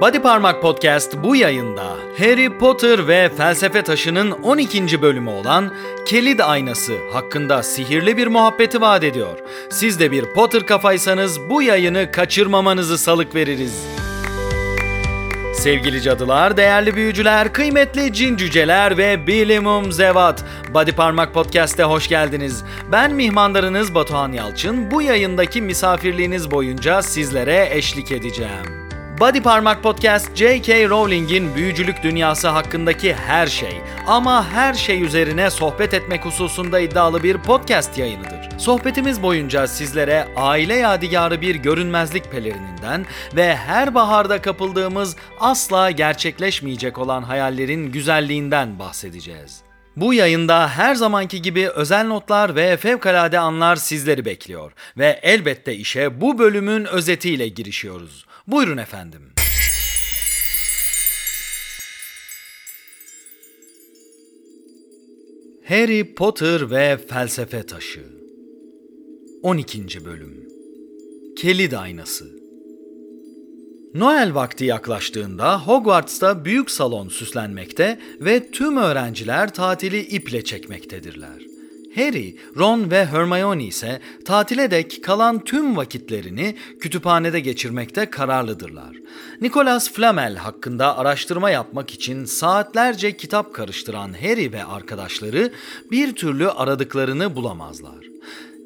Body Parmak Podcast bu yayında Harry Potter ve Felsefe Taşı'nın 12. bölümü olan Kelid Aynası hakkında sihirli bir muhabbeti vaat ediyor. Siz de bir Potter kafaysanız bu yayını kaçırmamanızı salık veririz. Sevgili cadılar, değerli büyücüler, kıymetli cin cüceler ve bilimum zevat. Body Parmak Podcast'e hoş geldiniz. Ben mihmandarınız Batuhan Yalçın. Bu yayındaki misafirliğiniz boyunca sizlere eşlik edeceğim. Body Parmak Podcast, J.K. Rowling'in büyücülük dünyası hakkındaki her şey ama her şey üzerine sohbet etmek hususunda iddialı bir podcast yayınıdır. Sohbetimiz boyunca sizlere aile yadigarı bir görünmezlik pelerininden ve her baharda kapıldığımız asla gerçekleşmeyecek olan hayallerin güzelliğinden bahsedeceğiz. Bu yayında her zamanki gibi özel notlar ve fevkalade anlar sizleri bekliyor ve elbette işe bu bölümün özetiyle girişiyoruz. Buyurun efendim. Harry Potter ve Felsefe Taşı 12. Bölüm Kelid Aynası Noel vakti yaklaştığında Hogwarts'ta büyük salon süslenmekte ve tüm öğrenciler tatili iple çekmektedirler. Harry, Ron ve Hermione ise tatile dek kalan tüm vakitlerini kütüphanede geçirmekte kararlıdırlar. Nicholas Flamel hakkında araştırma yapmak için saatlerce kitap karıştıran Harry ve arkadaşları bir türlü aradıklarını bulamazlar.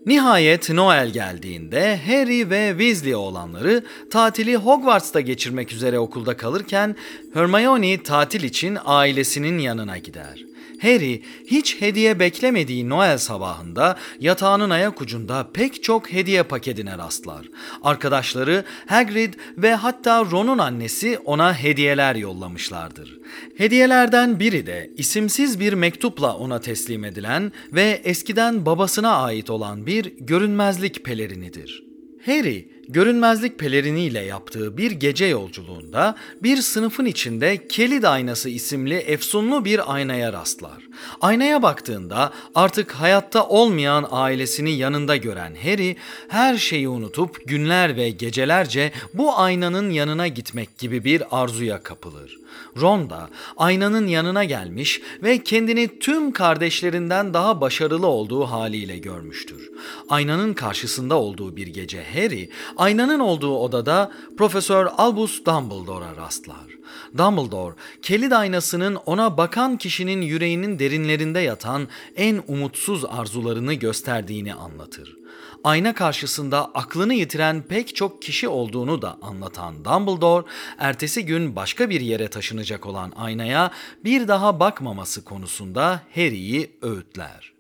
Nihayet Noel geldiğinde Harry ve Weasley oğlanları tatili Hogwarts'ta geçirmek üzere okulda kalırken Hermione tatil için ailesinin yanına gider. Harry hiç hediye beklemediği Noel sabahında yatağının ayak ucunda pek çok hediye paketine rastlar. Arkadaşları Hagrid ve hatta Ron'un annesi ona hediyeler yollamışlardır. Hediyelerden biri de isimsiz bir mektupla ona teslim edilen ve eskiden babasına ait olan bir görünmezlik pelerinidir. Harry görünmezlik peleriniyle yaptığı bir gece yolculuğunda bir sınıfın içinde Kelid Aynası isimli efsunlu bir aynaya rastlar. Aynaya baktığında artık hayatta olmayan ailesini yanında gören Harry her şeyi unutup günler ve gecelerce bu aynanın yanına gitmek gibi bir arzuya kapılır. Ron da aynanın yanına gelmiş ve kendini tüm kardeşlerinden daha başarılı olduğu haliyle görmüştür. Aynanın karşısında olduğu bir gece Harry, aynanın olduğu odada Profesör Albus Dumbledore'a rastlar. Dumbledore, kelid aynasının ona bakan kişinin yüreğinin derinlerinde yatan en umutsuz arzularını gösterdiğini anlatır ayna karşısında aklını yitiren pek çok kişi olduğunu da anlatan Dumbledore, ertesi gün başka bir yere taşınacak olan aynaya bir daha bakmaması konusunda Harry'i öğütler.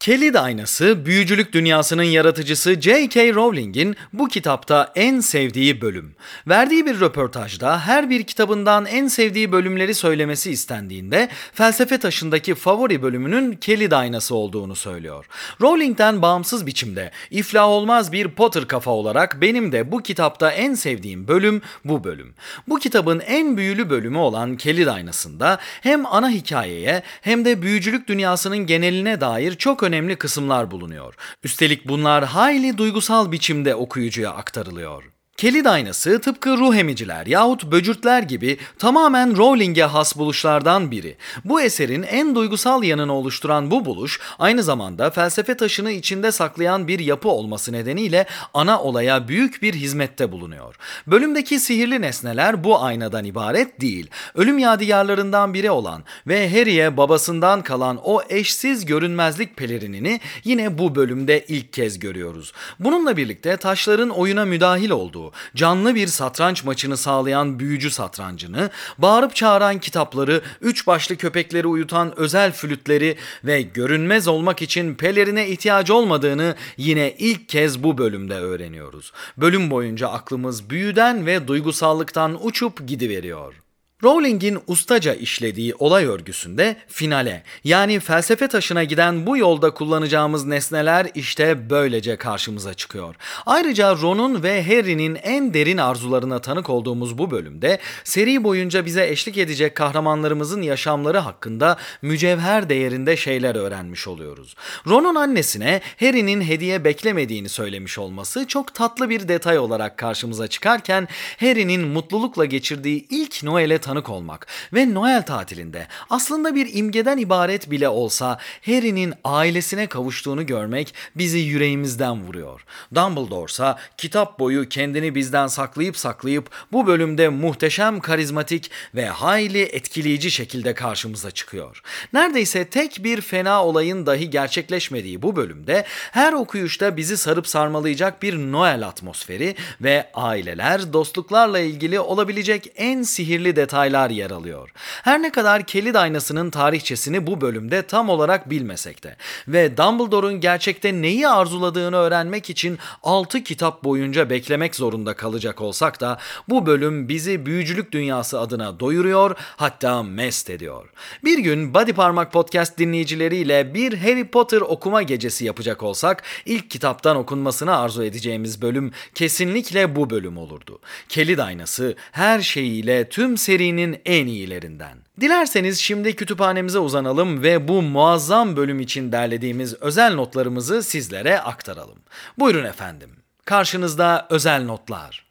Kelid Aynası, büyücülük dünyasının yaratıcısı J.K. Rowling'in bu kitapta en sevdiği bölüm. Verdiği bir röportajda her bir kitabından en sevdiği bölümleri söylemesi istendiğinde felsefe taşındaki favori bölümünün Kelid Aynası olduğunu söylüyor. Rowling'den bağımsız biçimde iflah olmaz bir Potter kafa olarak benim de bu kitapta en sevdiğim bölüm bu bölüm. Bu kitabın en büyülü bölümü olan Kelid Aynası'nda hem ana hikayeye hem de büyücülük dünyasının geneline dair çok kısımlar bulunuyor. Üstelik bunlar hayli duygusal biçimde okuyucuya aktarılıyor. Kelid aynası tıpkı ruh emiciler yahut böcürtler gibi tamamen Rowling'e has buluşlardan biri. Bu eserin en duygusal yanını oluşturan bu buluş aynı zamanda felsefe taşını içinde saklayan bir yapı olması nedeniyle ana olaya büyük bir hizmette bulunuyor. Bölümdeki sihirli nesneler bu aynadan ibaret değil. Ölüm yadigarlarından biri olan ve Harry'e babasından kalan o eşsiz görünmezlik pelerinini yine bu bölümde ilk kez görüyoruz. Bununla birlikte taşların oyuna müdahil olduğu canlı bir satranç maçını sağlayan büyücü satrancını, bağırıp çağıran kitapları, üç başlı köpekleri uyutan özel flütleri ve görünmez olmak için pelerine ihtiyacı olmadığını yine ilk kez bu bölümde öğreniyoruz. Bölüm boyunca aklımız büyüden ve duygusallıktan uçup gidiveriyor. Rowling'in ustaca işlediği olay örgüsünde finale yani felsefe taşına giden bu yolda kullanacağımız nesneler işte böylece karşımıza çıkıyor. Ayrıca Ron'un ve Harry'nin en derin arzularına tanık olduğumuz bu bölümde seri boyunca bize eşlik edecek kahramanlarımızın yaşamları hakkında mücevher değerinde şeyler öğrenmiş oluyoruz. Ron'un annesine Harry'nin hediye beklemediğini söylemiş olması çok tatlı bir detay olarak karşımıza çıkarken Harry'nin mutlulukla geçirdiği ilk Noel'e tanık olmak ve Noel tatilinde aslında bir imgeden ibaret bile olsa Harry'nin ailesine kavuştuğunu görmek bizi yüreğimizden vuruyor. Dumbledore ise kitap boyu kendini bizden saklayıp saklayıp bu bölümde muhteşem karizmatik ve hayli etkileyici şekilde karşımıza çıkıyor. Neredeyse tek bir fena olayın dahi gerçekleşmediği bu bölümde her okuyuşta bizi sarıp sarmalayacak bir Noel atmosferi ve aileler dostluklarla ilgili olabilecek en sihirli detaylar detaylar yer alıyor. Her ne kadar Kelid aynasının tarihçesini bu bölümde tam olarak bilmesek de ve Dumbledore'un gerçekte neyi arzuladığını öğrenmek için 6 kitap boyunca beklemek zorunda kalacak olsak da bu bölüm bizi büyücülük dünyası adına doyuruyor hatta mest ediyor. Bir gün Body Parmak Podcast dinleyicileriyle bir Harry Potter okuma gecesi yapacak olsak ilk kitaptan okunmasını arzu edeceğimiz bölüm kesinlikle bu bölüm olurdu. Kelid aynası her şeyiyle tüm serinin serinin en iyilerinden. Dilerseniz şimdi kütüphanemize uzanalım ve bu muazzam bölüm için derlediğimiz özel notlarımızı sizlere aktaralım. Buyurun efendim. Karşınızda özel notlar.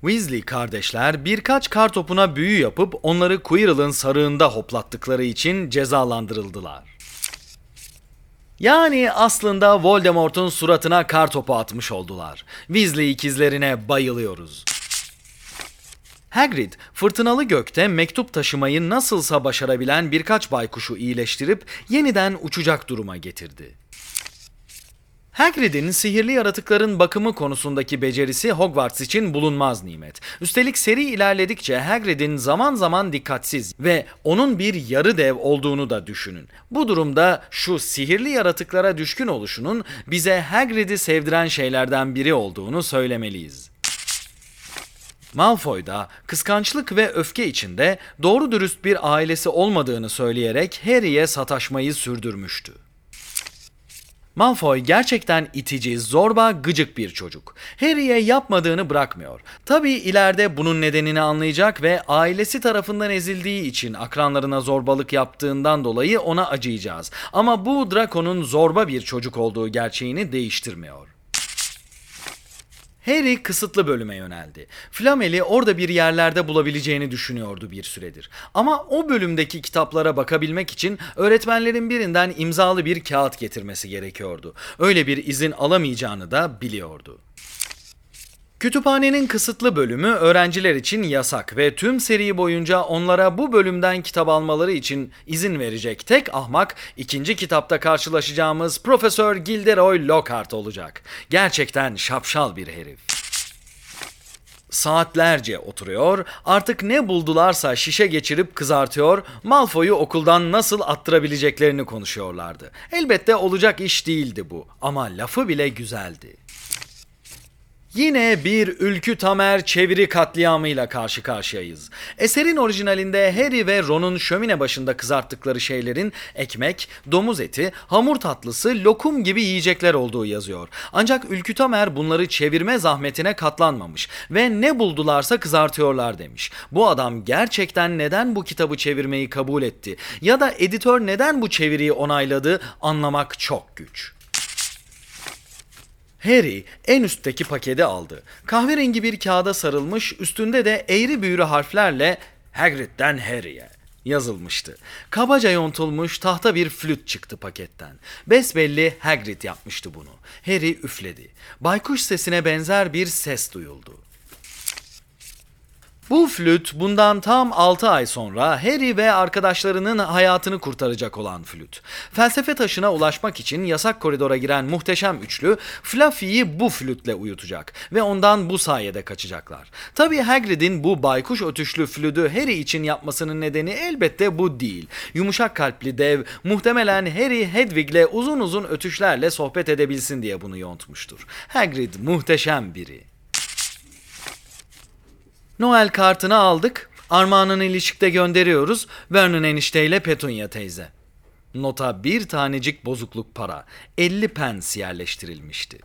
Weasley kardeşler birkaç kar topuna büyü yapıp onları Quirrell'ın sarığında hoplattıkları için cezalandırıldılar. Yani aslında Voldemort'un suratına kar topu atmış oldular. Weasley ikizlerine bayılıyoruz. Hagrid, fırtınalı gökte mektup taşımayı nasılsa başarabilen birkaç baykuşu iyileştirip yeniden uçacak duruma getirdi. Hagrid'in sihirli yaratıkların bakımı konusundaki becerisi Hogwarts için bulunmaz nimet. Üstelik seri ilerledikçe Hagrid'in zaman zaman dikkatsiz ve onun bir yarı dev olduğunu da düşünün. Bu durumda şu sihirli yaratıklara düşkün oluşunun bize Hagrid'i sevdiren şeylerden biri olduğunu söylemeliyiz. Malfoy da kıskançlık ve öfke içinde doğru dürüst bir ailesi olmadığını söyleyerek Harry'e sataşmayı sürdürmüştü. Malfoy gerçekten itici, zorba, gıcık bir çocuk. Harry'e yapmadığını bırakmıyor. Tabi ileride bunun nedenini anlayacak ve ailesi tarafından ezildiği için akranlarına zorbalık yaptığından dolayı ona acıyacağız. Ama bu Draco'nun zorba bir çocuk olduğu gerçeğini değiştirmiyor. Harry kısıtlı bölüme yöneldi. Flamel'i orada bir yerlerde bulabileceğini düşünüyordu bir süredir. Ama o bölümdeki kitaplara bakabilmek için öğretmenlerin birinden imzalı bir kağıt getirmesi gerekiyordu. Öyle bir izin alamayacağını da biliyordu. Kütüphanenin kısıtlı bölümü öğrenciler için yasak ve tüm seri boyunca onlara bu bölümden kitap almaları için izin verecek tek ahmak ikinci kitapta karşılaşacağımız Profesör Gilderoy Lockhart olacak. Gerçekten şapşal bir herif. Saatlerce oturuyor, artık ne buldularsa şişe geçirip kızartıyor, Malfoy'u okuldan nasıl attırabileceklerini konuşuyorlardı. Elbette olacak iş değildi bu ama lafı bile güzeldi. Yine bir Ülkü Tamer çeviri katliamıyla karşı karşıyayız. Eserin orijinalinde Harry ve Ron'un şömine başında kızarttıkları şeylerin ekmek, domuz eti, hamur tatlısı, lokum gibi yiyecekler olduğu yazıyor. Ancak Ülkü Tamer bunları çevirme zahmetine katlanmamış ve ne buldularsa kızartıyorlar demiş. Bu adam gerçekten neden bu kitabı çevirmeyi kabul etti ya da editör neden bu çeviriyi onayladı anlamak çok güç. Harry en üstteki paketi aldı. Kahverengi bir kağıda sarılmış, üstünde de eğri büğrü harflerle Hagrid'den Harry'e yazılmıştı. Kabaca yontulmuş tahta bir flüt çıktı paketten. Besbelli Hagrid yapmıştı bunu. Harry üfledi. Baykuş sesine benzer bir ses duyuldu. Bu flüt bundan tam 6 ay sonra Harry ve arkadaşlarının hayatını kurtaracak olan flüt. Felsefe taşına ulaşmak için yasak koridora giren muhteşem üçlü Fluffy'yi bu flütle uyutacak ve ondan bu sayede kaçacaklar. Tabii Hagrid'in bu baykuş ötüşlü flütü Harry için yapmasının nedeni elbette bu değil. Yumuşak kalpli dev muhtemelen Harry Hedwig'le uzun uzun ötüşlerle sohbet edebilsin diye bunu yontmuştur. Hagrid muhteşem biri. Noel kartını aldık. Armağanını ilişikte gönderiyoruz. Vernon enişteyle Petunia teyze. Nota bir tanecik bozukluk para. 50 pence yerleştirilmişti.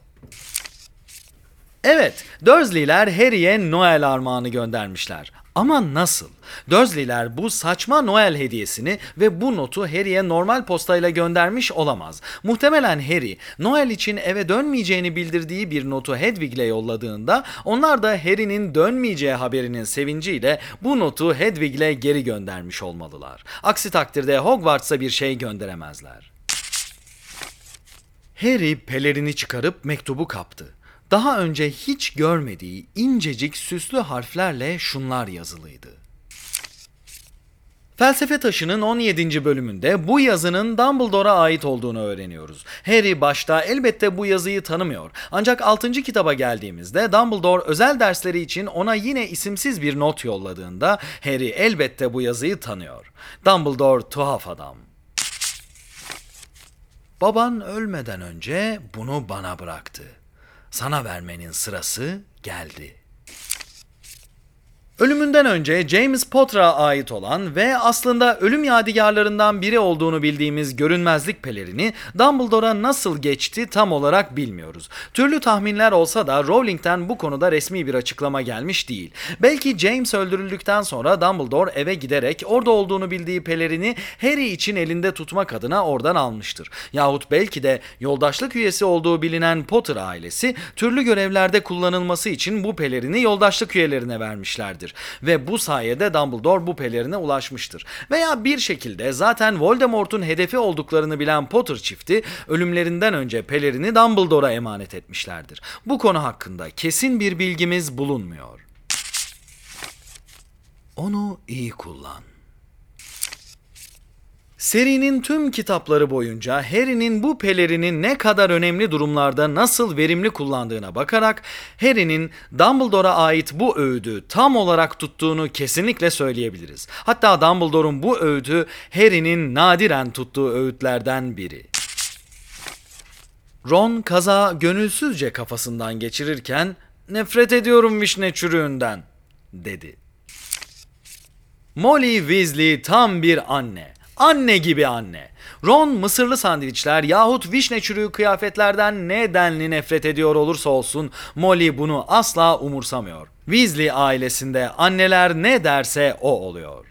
Evet, Dursley'ler Harry'e Noel armağanı göndermişler. Ama nasıl? Dursley'ler bu saçma Noel hediyesini ve bu notu Harry'e normal postayla göndermiş olamaz. Muhtemelen Harry, Noel için eve dönmeyeceğini bildirdiği bir notu Hedwig'le yolladığında onlar da Harry'nin dönmeyeceği haberinin sevinciyle bu notu Hedwig'le geri göndermiş olmalılar. Aksi takdirde Hogwarts'a bir şey gönderemezler. Harry pelerini çıkarıp mektubu kaptı. Daha önce hiç görmediği incecik süslü harflerle şunlar yazılıydı. Felsefe Taşı'nın 17. bölümünde bu yazının Dumbledore'a ait olduğunu öğreniyoruz. Harry başta elbette bu yazıyı tanımıyor. Ancak 6. kitaba geldiğimizde Dumbledore özel dersleri için ona yine isimsiz bir not yolladığında Harry elbette bu yazıyı tanıyor. Dumbledore tuhaf adam. Baban ölmeden önce bunu bana bıraktı. Sana vermenin sırası geldi. Ölümünden önce James Potter'a ait olan ve aslında ölüm yadigarlarından biri olduğunu bildiğimiz görünmezlik pelerini Dumbledore'a nasıl geçti tam olarak bilmiyoruz. Türlü tahminler olsa da Rowling'den bu konuda resmi bir açıklama gelmiş değil. Belki James öldürüldükten sonra Dumbledore eve giderek orada olduğunu bildiği pelerini Harry için elinde tutmak adına oradan almıştır. Yahut belki de yoldaşlık üyesi olduğu bilinen Potter ailesi türlü görevlerde kullanılması için bu pelerini yoldaşlık üyelerine vermişlerdir ve bu sayede Dumbledore bu pelerine ulaşmıştır. Veya bir şekilde zaten Voldemort'un hedefi olduklarını bilen Potter çifti ölümlerinden önce pelerini Dumbledore'a emanet etmişlerdir. Bu konu hakkında kesin bir bilgimiz bulunmuyor. Onu iyi kullan. Serinin tüm kitapları boyunca Harry'nin bu pelerini ne kadar önemli durumlarda nasıl verimli kullandığına bakarak Harry'nin Dumbledore'a ait bu öğüdü tam olarak tuttuğunu kesinlikle söyleyebiliriz. Hatta Dumbledore'un bu öğüdü Harry'nin nadiren tuttuğu öğütlerden biri. Ron kaza gönülsüzce kafasından geçirirken nefret ediyorum vişne çürüğünden dedi. Molly Weasley tam bir anne. Anne gibi anne. Ron mısırlı sandviçler yahut vişne çürüğü kıyafetlerden ne denli nefret ediyor olursa olsun Molly bunu asla umursamıyor. Weasley ailesinde anneler ne derse o oluyor.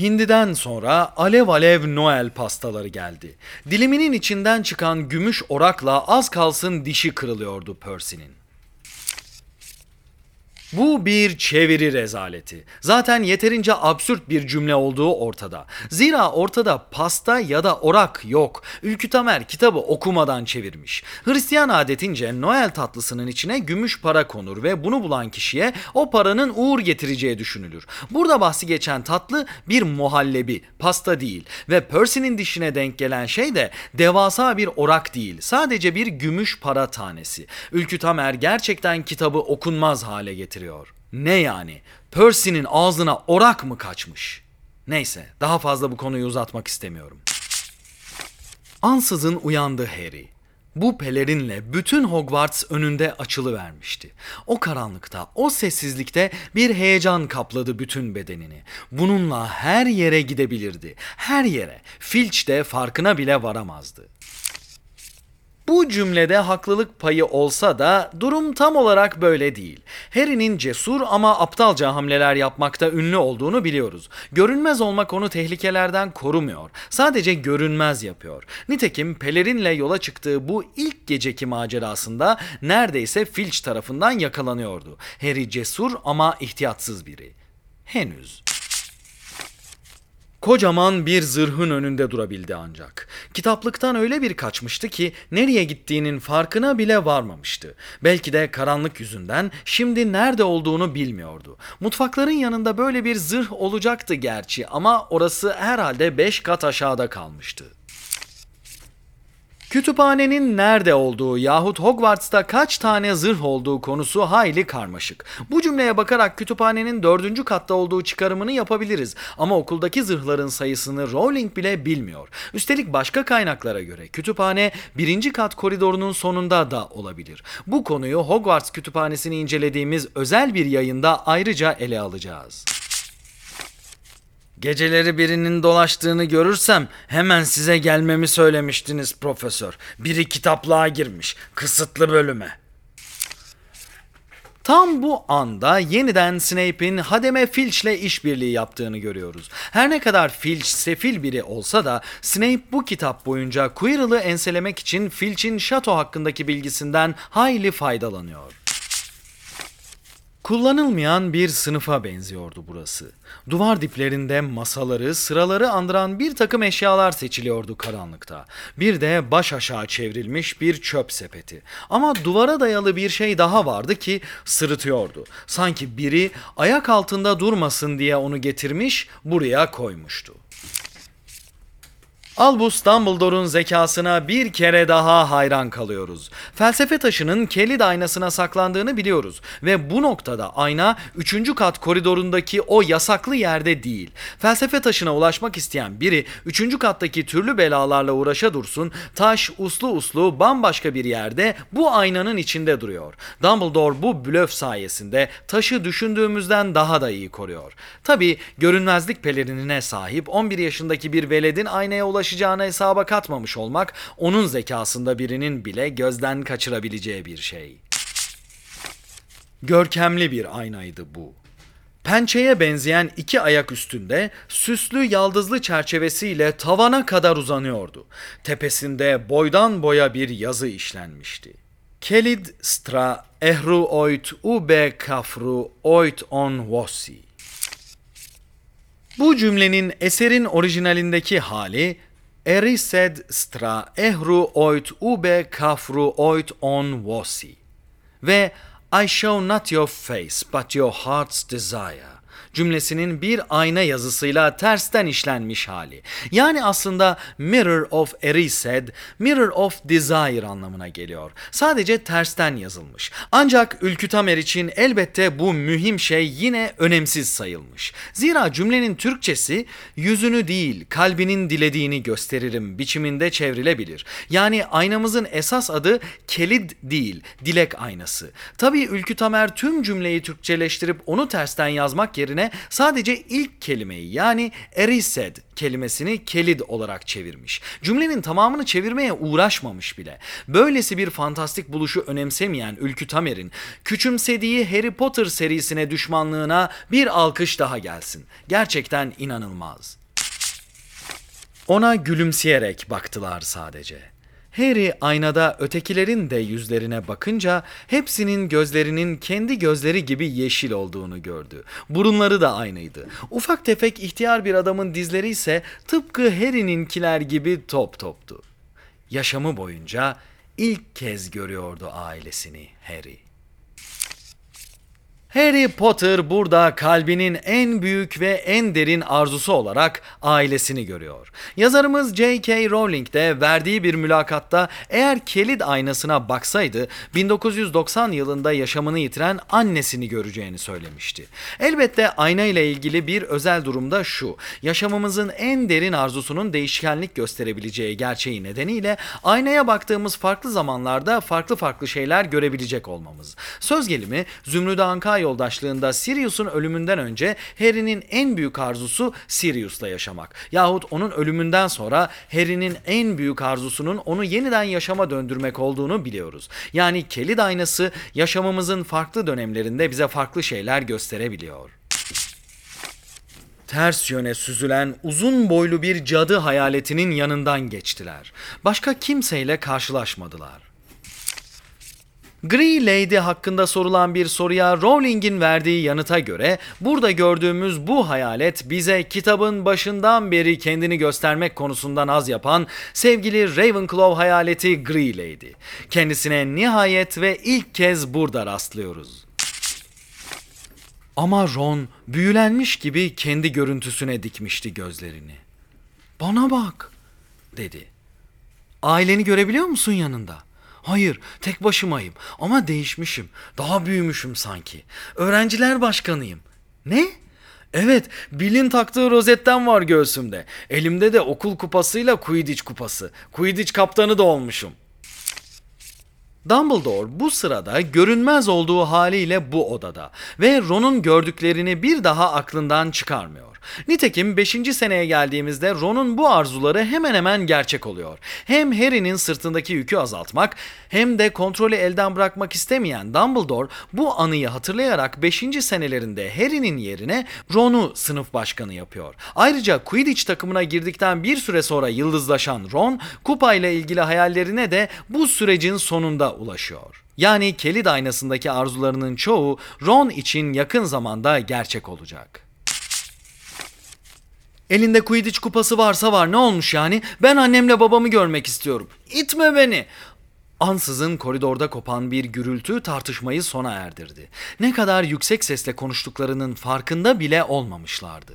Hindiden sonra alev alev Noel pastaları geldi. Diliminin içinden çıkan gümüş orakla az kalsın dişi kırılıyordu Percy'nin. Bu bir çeviri rezaleti. Zaten yeterince absürt bir cümle olduğu ortada. Zira ortada pasta ya da orak yok. Ülkü Tamer kitabı okumadan çevirmiş. Hristiyan adetince Noel tatlısının içine gümüş para konur ve bunu bulan kişiye o paranın uğur getireceği düşünülür. Burada bahsi geçen tatlı bir muhallebi, pasta değil ve Percy'nin dişine denk gelen şey de devasa bir orak değil. Sadece bir gümüş para tanesi. Ülkü Tamer gerçekten kitabı okunmaz hale getiriyor getiriyor. Ne yani? Percy'nin ağzına orak mı kaçmış? Neyse, daha fazla bu konuyu uzatmak istemiyorum. Ansızın uyandı Harry. Bu pelerinle bütün Hogwarts önünde açılı vermişti. O karanlıkta, o sessizlikte bir heyecan kapladı bütün bedenini. Bununla her yere gidebilirdi. Her yere. Filch de farkına bile varamazdı. Bu cümlede haklılık payı olsa da durum tam olarak böyle değil. Harry'nin cesur ama aptalca hamleler yapmakta ünlü olduğunu biliyoruz. Görünmez olmak onu tehlikelerden korumuyor. Sadece görünmez yapıyor. Nitekim pelerinle yola çıktığı bu ilk geceki macerasında neredeyse Filch tarafından yakalanıyordu. Harry cesur ama ihtiyatsız biri. Henüz. Kocaman bir zırhın önünde durabildi ancak. Kitaplıktan öyle bir kaçmıştı ki nereye gittiğinin farkına bile varmamıştı. Belki de karanlık yüzünden şimdi nerede olduğunu bilmiyordu. Mutfakların yanında böyle bir zırh olacaktı gerçi ama orası herhalde 5 kat aşağıda kalmıştı. Kütüphanenin nerede olduğu yahut Hogwarts'ta kaç tane zırh olduğu konusu hayli karmaşık. Bu cümleye bakarak kütüphanenin dördüncü katta olduğu çıkarımını yapabiliriz. Ama okuldaki zırhların sayısını Rowling bile bilmiyor. Üstelik başka kaynaklara göre kütüphane birinci kat koridorunun sonunda da olabilir. Bu konuyu Hogwarts kütüphanesini incelediğimiz özel bir yayında ayrıca ele alacağız. Geceleri birinin dolaştığını görürsem hemen size gelmemi söylemiştiniz profesör. Biri kitaplığa girmiş. Kısıtlı bölüme. Tam bu anda yeniden Snape'in Hademe Filch'le işbirliği yaptığını görüyoruz. Her ne kadar Filch sefil biri olsa da Snape bu kitap boyunca Quirrell'ı enselemek için Filch'in şato hakkındaki bilgisinden hayli faydalanıyor. Kullanılmayan bir sınıfa benziyordu burası. Duvar diplerinde masaları, sıraları andıran bir takım eşyalar seçiliyordu karanlıkta. Bir de baş aşağı çevrilmiş bir çöp sepeti. Ama duvara dayalı bir şey daha vardı ki sırıtıyordu. Sanki biri ayak altında durmasın diye onu getirmiş, buraya koymuştu. Albus Dumbledore'un zekasına bir kere daha hayran kalıyoruz. Felsefe taşının kelid aynasına saklandığını biliyoruz ve bu noktada ayna 3. kat koridorundaki o yasaklı yerde değil. Felsefe taşına ulaşmak isteyen biri 3. kattaki türlü belalarla uğraşa dursun, taş uslu uslu bambaşka bir yerde bu aynanın içinde duruyor. Dumbledore bu blöf sayesinde taşı düşündüğümüzden daha da iyi koruyor. Tabi görünmezlik pelerinine sahip 11 yaşındaki bir veledin aynaya ulaşması ulaşacağını hesaba katmamış olmak onun zekasında birinin bile gözden kaçırabileceği bir şey. Görkemli bir aynaydı bu. Pençeye benzeyen iki ayak üstünde süslü yaldızlı çerçevesiyle tavana kadar uzanıyordu. Tepesinde boydan boya bir yazı işlenmişti. Kelid stra ehru oit ube kafru oit on vossi. Bu cümlenin eserin orijinalindeki hali Erised stra ehru oit ube kafru oit on vosi. Ve I show not your face but your heart's desire cümlesinin bir ayna yazısıyla tersten işlenmiş hali. Yani aslında Mirror of Erised, Mirror of Desire anlamına geliyor. Sadece tersten yazılmış. Ancak Ülkü Tamer için elbette bu mühim şey yine önemsiz sayılmış. Zira cümlenin Türkçesi yüzünü değil kalbinin dilediğini gösteririm biçiminde çevrilebilir. Yani aynamızın esas adı kelid değil, dilek aynası. Tabii Ülkü Tamer tüm cümleyi Türkçeleştirip onu tersten yazmak yerine yerine sadece ilk kelimeyi yani erised kelimesini kelid olarak çevirmiş. Cümlenin tamamını çevirmeye uğraşmamış bile. Böylesi bir fantastik buluşu önemsemeyen Ülkü Tamer'in küçümsediği Harry Potter serisine düşmanlığına bir alkış daha gelsin. Gerçekten inanılmaz. Ona gülümseyerek baktılar sadece. Harry aynada ötekilerin de yüzlerine bakınca hepsinin gözlerinin kendi gözleri gibi yeşil olduğunu gördü. Burunları da aynıydı. Ufak tefek ihtiyar bir adamın dizleri ise tıpkı Harry'ninkiler gibi top toptu. Yaşamı boyunca ilk kez görüyordu ailesini Harry. Harry Potter burada kalbinin en büyük ve en derin arzusu olarak ailesini görüyor. Yazarımız J.K. Rowling de verdiği bir mülakatta eğer kelid aynasına baksaydı 1990 yılında yaşamını yitiren annesini göreceğini söylemişti. Elbette ayna ile ilgili bir özel durumda şu. Yaşamımızın en derin arzusunun değişkenlik gösterebileceği gerçeği nedeniyle aynaya baktığımız farklı zamanlarda farklı farklı şeyler görebilecek olmamız. Söz gelimi Zümrüt Anka yoldaşlığında Sirius'un ölümünden önce Harry'nin en büyük arzusu Sirius'la yaşamak. Yahut onun ölümünden sonra Harry'nin en büyük arzusunun onu yeniden yaşama döndürmek olduğunu biliyoruz. Yani kelid aynası yaşamımızın farklı dönemlerinde bize farklı şeyler gösterebiliyor ters yöne süzülen uzun boylu bir cadı hayaletinin yanından geçtiler. Başka kimseyle karşılaşmadılar. Grey Lady hakkında sorulan bir soruya Rowling'in verdiği yanıta göre burada gördüğümüz bu hayalet bize kitabın başından beri kendini göstermek konusundan az yapan sevgili Ravenclaw hayaleti Grey Lady. Kendisine nihayet ve ilk kez burada rastlıyoruz. Ama Ron büyülenmiş gibi kendi görüntüsüne dikmişti gözlerini. Bana bak dedi. Aileni görebiliyor musun yanında? Hayır, tek başımayım ama değişmişim. Daha büyümüşüm sanki. Öğrenciler başkanıyım. Ne? Evet, Bill'in taktığı rozetten var göğsümde. Elimde de okul kupasıyla Quidditch kupası. Quidditch kaptanı da olmuşum. Dumbledore bu sırada görünmez olduğu haliyle bu odada ve Ron'un gördüklerini bir daha aklından çıkarmıyor. Nitekim 5. seneye geldiğimizde Ron'un bu arzuları hemen hemen gerçek oluyor. Hem Harry'nin sırtındaki yükü azaltmak hem de kontrolü elden bırakmak istemeyen Dumbledore bu anıyı hatırlayarak 5. senelerinde Harry'nin yerine Ron'u sınıf başkanı yapıyor. Ayrıca Quidditch takımına girdikten bir süre sonra yıldızlaşan Ron, kupayla ilgili hayallerine de bu sürecin sonunda ulaşıyor. Yani Kelid aynasındaki arzularının çoğu Ron için yakın zamanda gerçek olacak. Elinde Quidditch kupası varsa var ne olmuş yani? Ben annemle babamı görmek istiyorum. İtme beni. Ansızın koridorda kopan bir gürültü tartışmayı sona erdirdi. Ne kadar yüksek sesle konuştuklarının farkında bile olmamışlardı.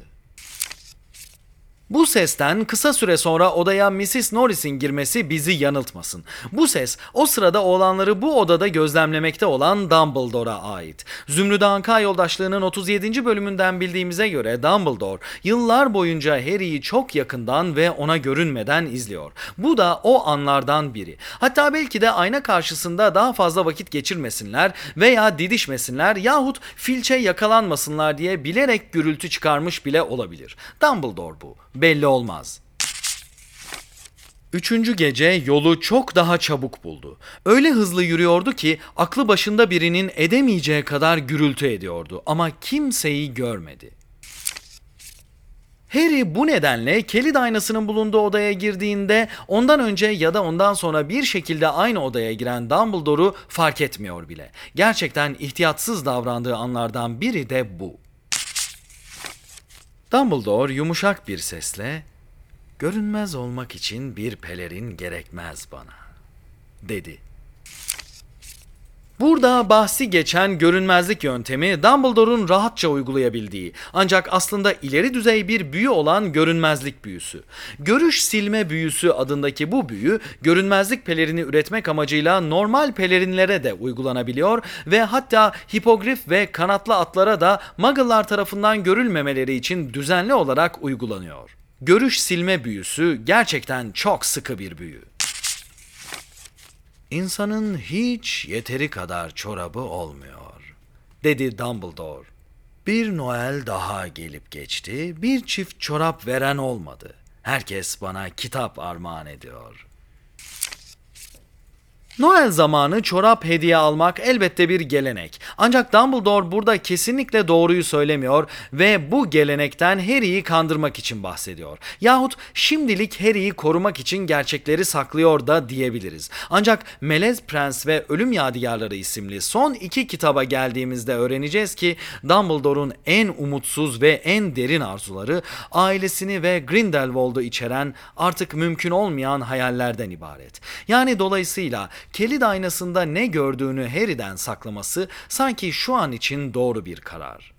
Bu sesten kısa süre sonra odaya Mrs. Norris'in girmesi bizi yanıltmasın. Bu ses o sırada oğlanları bu odada gözlemlemekte olan Dumbledore'a ait. Zümrüt Anka yoldaşlığının 37. bölümünden bildiğimize göre Dumbledore yıllar boyunca Harry'i çok yakından ve ona görünmeden izliyor. Bu da o anlardan biri. Hatta belki de ayna karşısında daha fazla vakit geçirmesinler veya didişmesinler yahut filçe yakalanmasınlar diye bilerek gürültü çıkarmış bile olabilir. Dumbledore bu belli olmaz. Üçüncü gece yolu çok daha çabuk buldu. Öyle hızlı yürüyordu ki aklı başında birinin edemeyeceği kadar gürültü ediyordu ama kimseyi görmedi. Harry bu nedenle kelid aynasının bulunduğu odaya girdiğinde ondan önce ya da ondan sonra bir şekilde aynı odaya giren Dumbledore'u fark etmiyor bile. Gerçekten ihtiyatsız davrandığı anlardan biri de bu. Dumbledore yumuşak bir sesle "Görünmez olmak için bir pelerin gerekmez bana." dedi. Burada bahsi geçen görünmezlik yöntemi Dumbledore'un rahatça uygulayabildiği ancak aslında ileri düzey bir büyü olan görünmezlik büyüsü. Görüş silme büyüsü adındaki bu büyü görünmezlik pelerini üretmek amacıyla normal pelerinlere de uygulanabiliyor ve hatta hipogrif ve kanatlı atlara da Muggle'lar tarafından görülmemeleri için düzenli olarak uygulanıyor. Görüş silme büyüsü gerçekten çok sıkı bir büyü. İnsanın hiç yeteri kadar çorabı olmuyor, dedi Dumbledore. Bir Noel daha gelip geçti, bir çift çorap veren olmadı. Herkes bana kitap armağan ediyor. Noel zamanı çorap hediye almak elbette bir gelenek. Ancak Dumbledore burada kesinlikle doğruyu söylemiyor ve bu gelenekten Harry'i kandırmak için bahsediyor. Yahut şimdilik Harry'i korumak için gerçekleri saklıyor da diyebiliriz. Ancak Melez Prens ve Ölüm Yadigarları isimli son iki kitaba geldiğimizde öğreneceğiz ki Dumbledore'un en umutsuz ve en derin arzuları ailesini ve Grindelwald'u içeren artık mümkün olmayan hayallerden ibaret. Yani dolayısıyla Kelid aynasında ne gördüğünü Harry'den saklaması sanki şu an için doğru bir karar.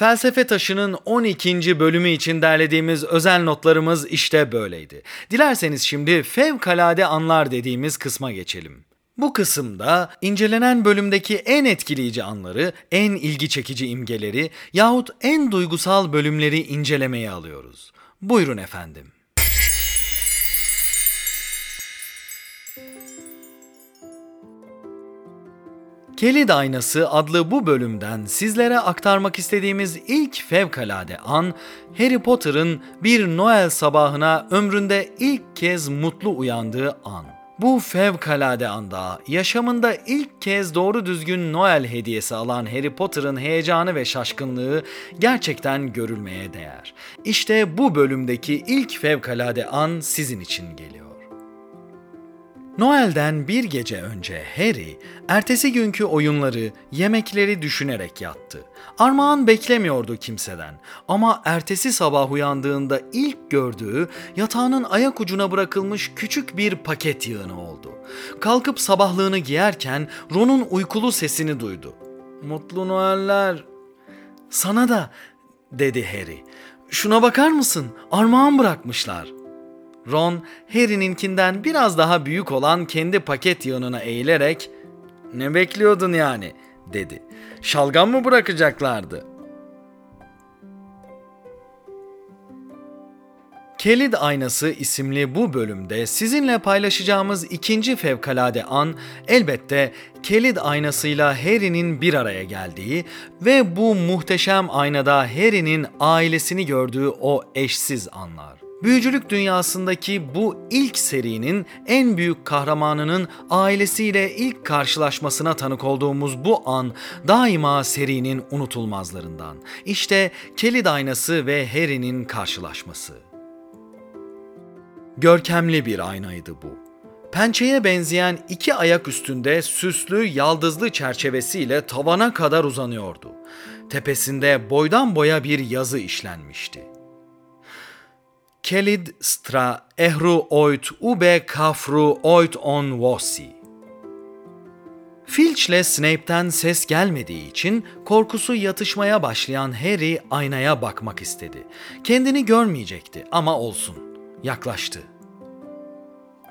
Felsefe Taşı'nın 12. bölümü için derlediğimiz özel notlarımız işte böyleydi. Dilerseniz şimdi fevkalade anlar dediğimiz kısma geçelim. Bu kısımda incelenen bölümdeki en etkileyici anları, en ilgi çekici imgeleri yahut en duygusal bölümleri incelemeye alıyoruz. Buyurun efendim. Kelid Aynası adlı bu bölümden sizlere aktarmak istediğimiz ilk fevkalade an, Harry Potter'ın bir Noel sabahına ömründe ilk kez mutlu uyandığı an. Bu fevkalade anda yaşamında ilk kez doğru düzgün Noel hediyesi alan Harry Potter'ın heyecanı ve şaşkınlığı gerçekten görülmeye değer. İşte bu bölümdeki ilk fevkalade an sizin için geliyor. Noel'den bir gece önce Harry, ertesi günkü oyunları, yemekleri düşünerek yattı. Armağan beklemiyordu kimseden ama ertesi sabah uyandığında ilk gördüğü yatağının ayak ucuna bırakılmış küçük bir paket yığını oldu. Kalkıp sabahlığını giyerken Ron'un uykulu sesini duydu. Mutlu Noeller. Sana da dedi Harry. Şuna bakar mısın? Armağan bırakmışlar. Ron, Harry'ninkinden biraz daha büyük olan kendi paket yığınına eğilerek "Ne bekliyordun yani?" dedi. "Şalgam mı bırakacaklardı?" Kelid Aynası isimli bu bölümde sizinle paylaşacağımız ikinci fevkalade an elbette Kelid aynasıyla Harry'nin bir araya geldiği ve bu muhteşem aynada Harry'nin ailesini gördüğü o eşsiz anlar. Büyücülük dünyasındaki bu ilk serinin en büyük kahramanının ailesiyle ilk karşılaşmasına tanık olduğumuz bu an daima serinin unutulmazlarından. İşte Kelid aynası ve Harry'nin karşılaşması. Görkemli bir aynaydı bu. Pençeye benzeyen iki ayak üstünde süslü, yaldızlı çerçevesiyle tavana kadar uzanıyordu. Tepesinde boydan boya bir yazı işlenmişti. Kelid stra ehru oit ube kafru oit on vossi. Filch'le Snape'ten ses gelmediği için korkusu yatışmaya başlayan Harry aynaya bakmak istedi. Kendini görmeyecekti ama olsun. Yaklaştı.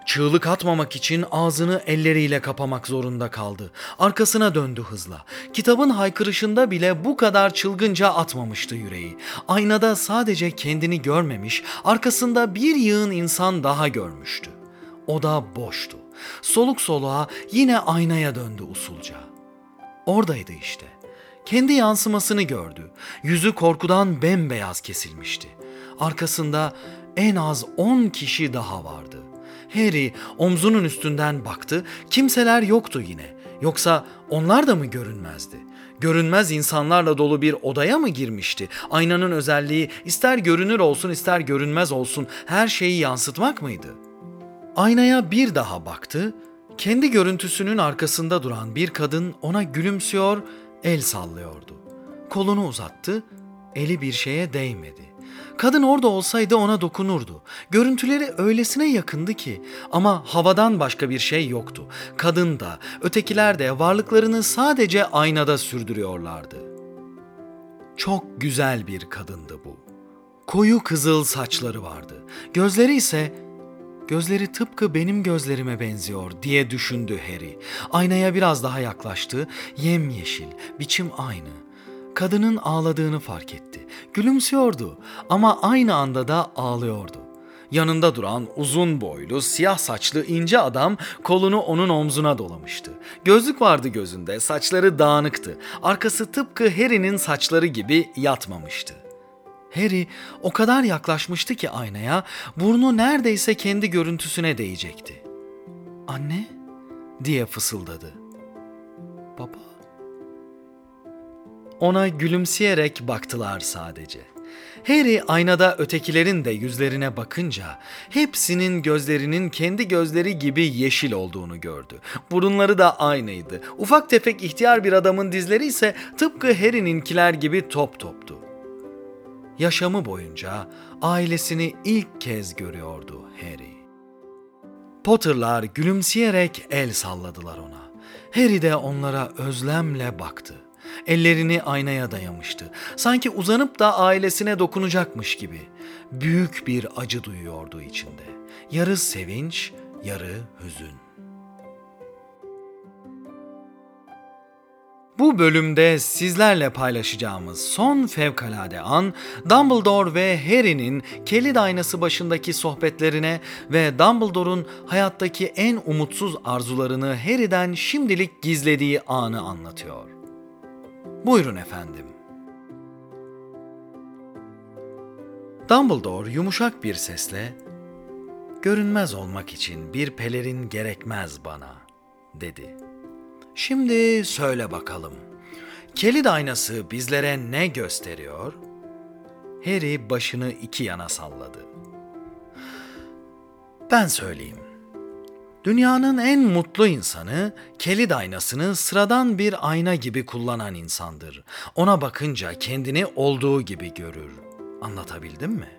Çığlık atmamak için ağzını elleriyle kapamak zorunda kaldı. Arkasına döndü hızla. Kitabın haykırışında bile bu kadar çılgınca atmamıştı yüreği. Aynada sadece kendini görmemiş, arkasında bir yığın insan daha görmüştü. O da boştu. Soluk soluğa yine aynaya döndü usulca. Oradaydı işte. Kendi yansımasını gördü. Yüzü korkudan bembeyaz kesilmişti. Arkasında en az on kişi daha vardı. Harry omzunun üstünden baktı. Kimseler yoktu yine. Yoksa onlar da mı görünmezdi? Görünmez insanlarla dolu bir odaya mı girmişti? Aynanın özelliği ister görünür olsun ister görünmez olsun her şeyi yansıtmak mıydı? Aynaya bir daha baktı. Kendi görüntüsünün arkasında duran bir kadın ona gülümsüyor, el sallıyordu. Kolunu uzattı, eli bir şeye değmedi. Kadın orada olsaydı ona dokunurdu. Görüntüleri öylesine yakındı ki ama havadan başka bir şey yoktu. Kadın da, ötekiler de varlıklarını sadece aynada sürdürüyorlardı. Çok güzel bir kadındı bu. Koyu kızıl saçları vardı. Gözleri ise Gözleri tıpkı benim gözlerime benziyor diye düşündü Harry. Aynaya biraz daha yaklaştı. Yemyeşil, biçim aynı kadının ağladığını fark etti. Gülümsüyordu ama aynı anda da ağlıyordu. Yanında duran uzun boylu, siyah saçlı ince adam kolunu onun omzuna dolamıştı. Gözlük vardı gözünde, saçları dağınıktı. Arkası tıpkı Harry'nin saçları gibi yatmamıştı. Harry o kadar yaklaşmıştı ki aynaya, burnu neredeyse kendi görüntüsüne değecekti. "Anne?" diye fısıldadı. "Baba?" Ona gülümseyerek baktılar sadece. Harry aynada ötekilerin de yüzlerine bakınca hepsinin gözlerinin kendi gözleri gibi yeşil olduğunu gördü. Burunları da aynıydı. Ufak tefek ihtiyar bir adamın dizleri ise tıpkı Harry'ninkiler gibi top toptu. Yaşamı boyunca ailesini ilk kez görüyordu Harry. Potter'lar gülümseyerek el salladılar ona. Harry de onlara özlemle baktı. Ellerini aynaya dayamıştı. Sanki uzanıp da ailesine dokunacakmış gibi. Büyük bir acı duyuyordu içinde. Yarı sevinç, yarı hüzün. Bu bölümde sizlerle paylaşacağımız son fevkalade an Dumbledore ve Harry'nin kelid aynası başındaki sohbetlerine ve Dumbledore'un hayattaki en umutsuz arzularını Harry'den şimdilik gizlediği anı anlatıyor. Buyurun efendim. Dumbledore yumuşak bir sesle "Görünmez olmak için bir pelerin gerekmez bana." dedi. Şimdi söyle bakalım. Kelid aynası bizlere ne gösteriyor? Harry başını iki yana salladı. Ben söyleyeyim. Dünyanın en mutlu insanı kelid aynasını sıradan bir ayna gibi kullanan insandır. Ona bakınca kendini olduğu gibi görür. Anlatabildim mi?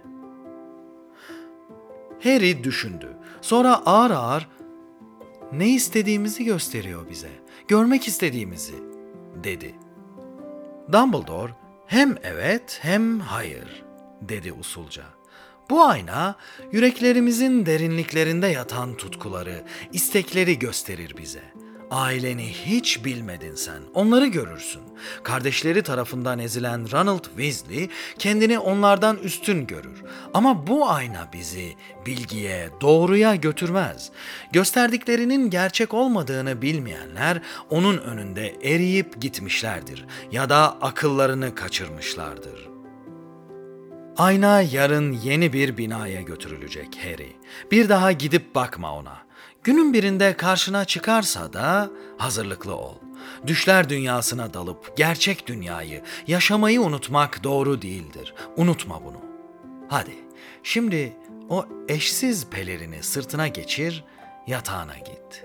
Harry düşündü. Sonra ağır ağır ne istediğimizi gösteriyor bize. Görmek istediğimizi dedi. Dumbledore hem evet hem hayır dedi usulca. Bu ayna yüreklerimizin derinliklerinde yatan tutkuları, istekleri gösterir bize. Aileni hiç bilmedin sen. Onları görürsün. Kardeşleri tarafından ezilen Ronald Weasley kendini onlardan üstün görür. Ama bu ayna bizi bilgiye, doğruya götürmez. Gösterdiklerinin gerçek olmadığını bilmeyenler onun önünde eriyip gitmişlerdir ya da akıllarını kaçırmışlardır. Ayna yarın yeni bir binaya götürülecek Harry. Bir daha gidip bakma ona. Günün birinde karşına çıkarsa da hazırlıklı ol. Düşler dünyasına dalıp gerçek dünyayı, yaşamayı unutmak doğru değildir. Unutma bunu. Hadi, şimdi o eşsiz pelerini sırtına geçir, yatağına git.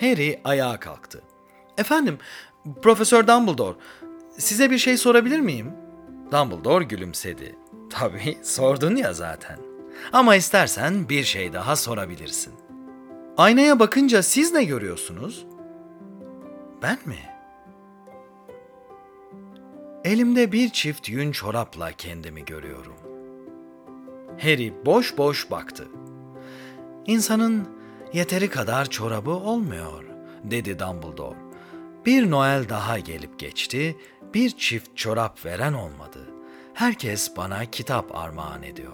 Harry ayağa kalktı. Efendim, Profesör Dumbledore, size bir şey sorabilir miyim?'' Dumbledore gülümsedi. Tabii sordun ya zaten. Ama istersen bir şey daha sorabilirsin. Aynaya bakınca siz ne görüyorsunuz? Ben mi? Elimde bir çift yün çorapla kendimi görüyorum. Harry boş boş baktı. İnsanın yeteri kadar çorabı olmuyor, dedi Dumbledore. Bir Noel daha gelip geçti bir çift çorap veren olmadı. Herkes bana kitap armağan ediyor.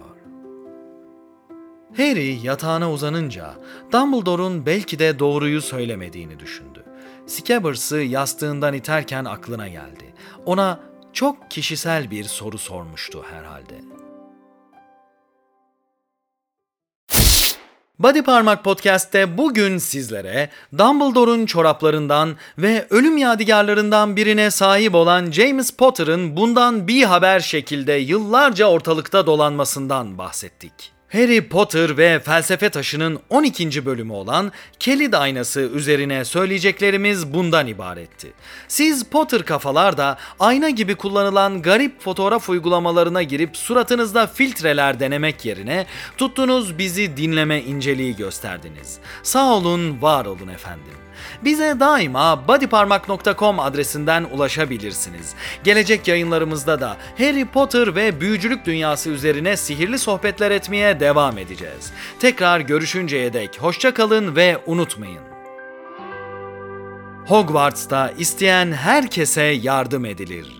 Harry yatağına uzanınca Dumbledore'un belki de doğruyu söylemediğini düşündü. Scabbers'ı yastığından iterken aklına geldi. Ona çok kişisel bir soru sormuştu herhalde. Body Parmak Podcast'te bugün sizlere Dumbledore'un çoraplarından ve ölüm yadigarlarından birine sahip olan James Potter'ın bundan bir haber şekilde yıllarca ortalıkta dolanmasından bahsettik. Harry Potter ve Felsefe Taşı'nın 12. bölümü olan Kelly aynası üzerine söyleyeceklerimiz bundan ibaretti. Siz Potter kafalar da ayna gibi kullanılan garip fotoğraf uygulamalarına girip suratınızda filtreler denemek yerine tuttunuz bizi dinleme inceliği gösterdiniz. Sağ olun, var olun efendim. Bize daima bodyparmak.com adresinden ulaşabilirsiniz. Gelecek yayınlarımızda da Harry Potter ve büyücülük dünyası üzerine sihirli sohbetler etmeye devam edeceğiz. Tekrar görüşünceye dek hoşça kalın ve unutmayın. Hogwarts'ta isteyen herkese yardım edilir.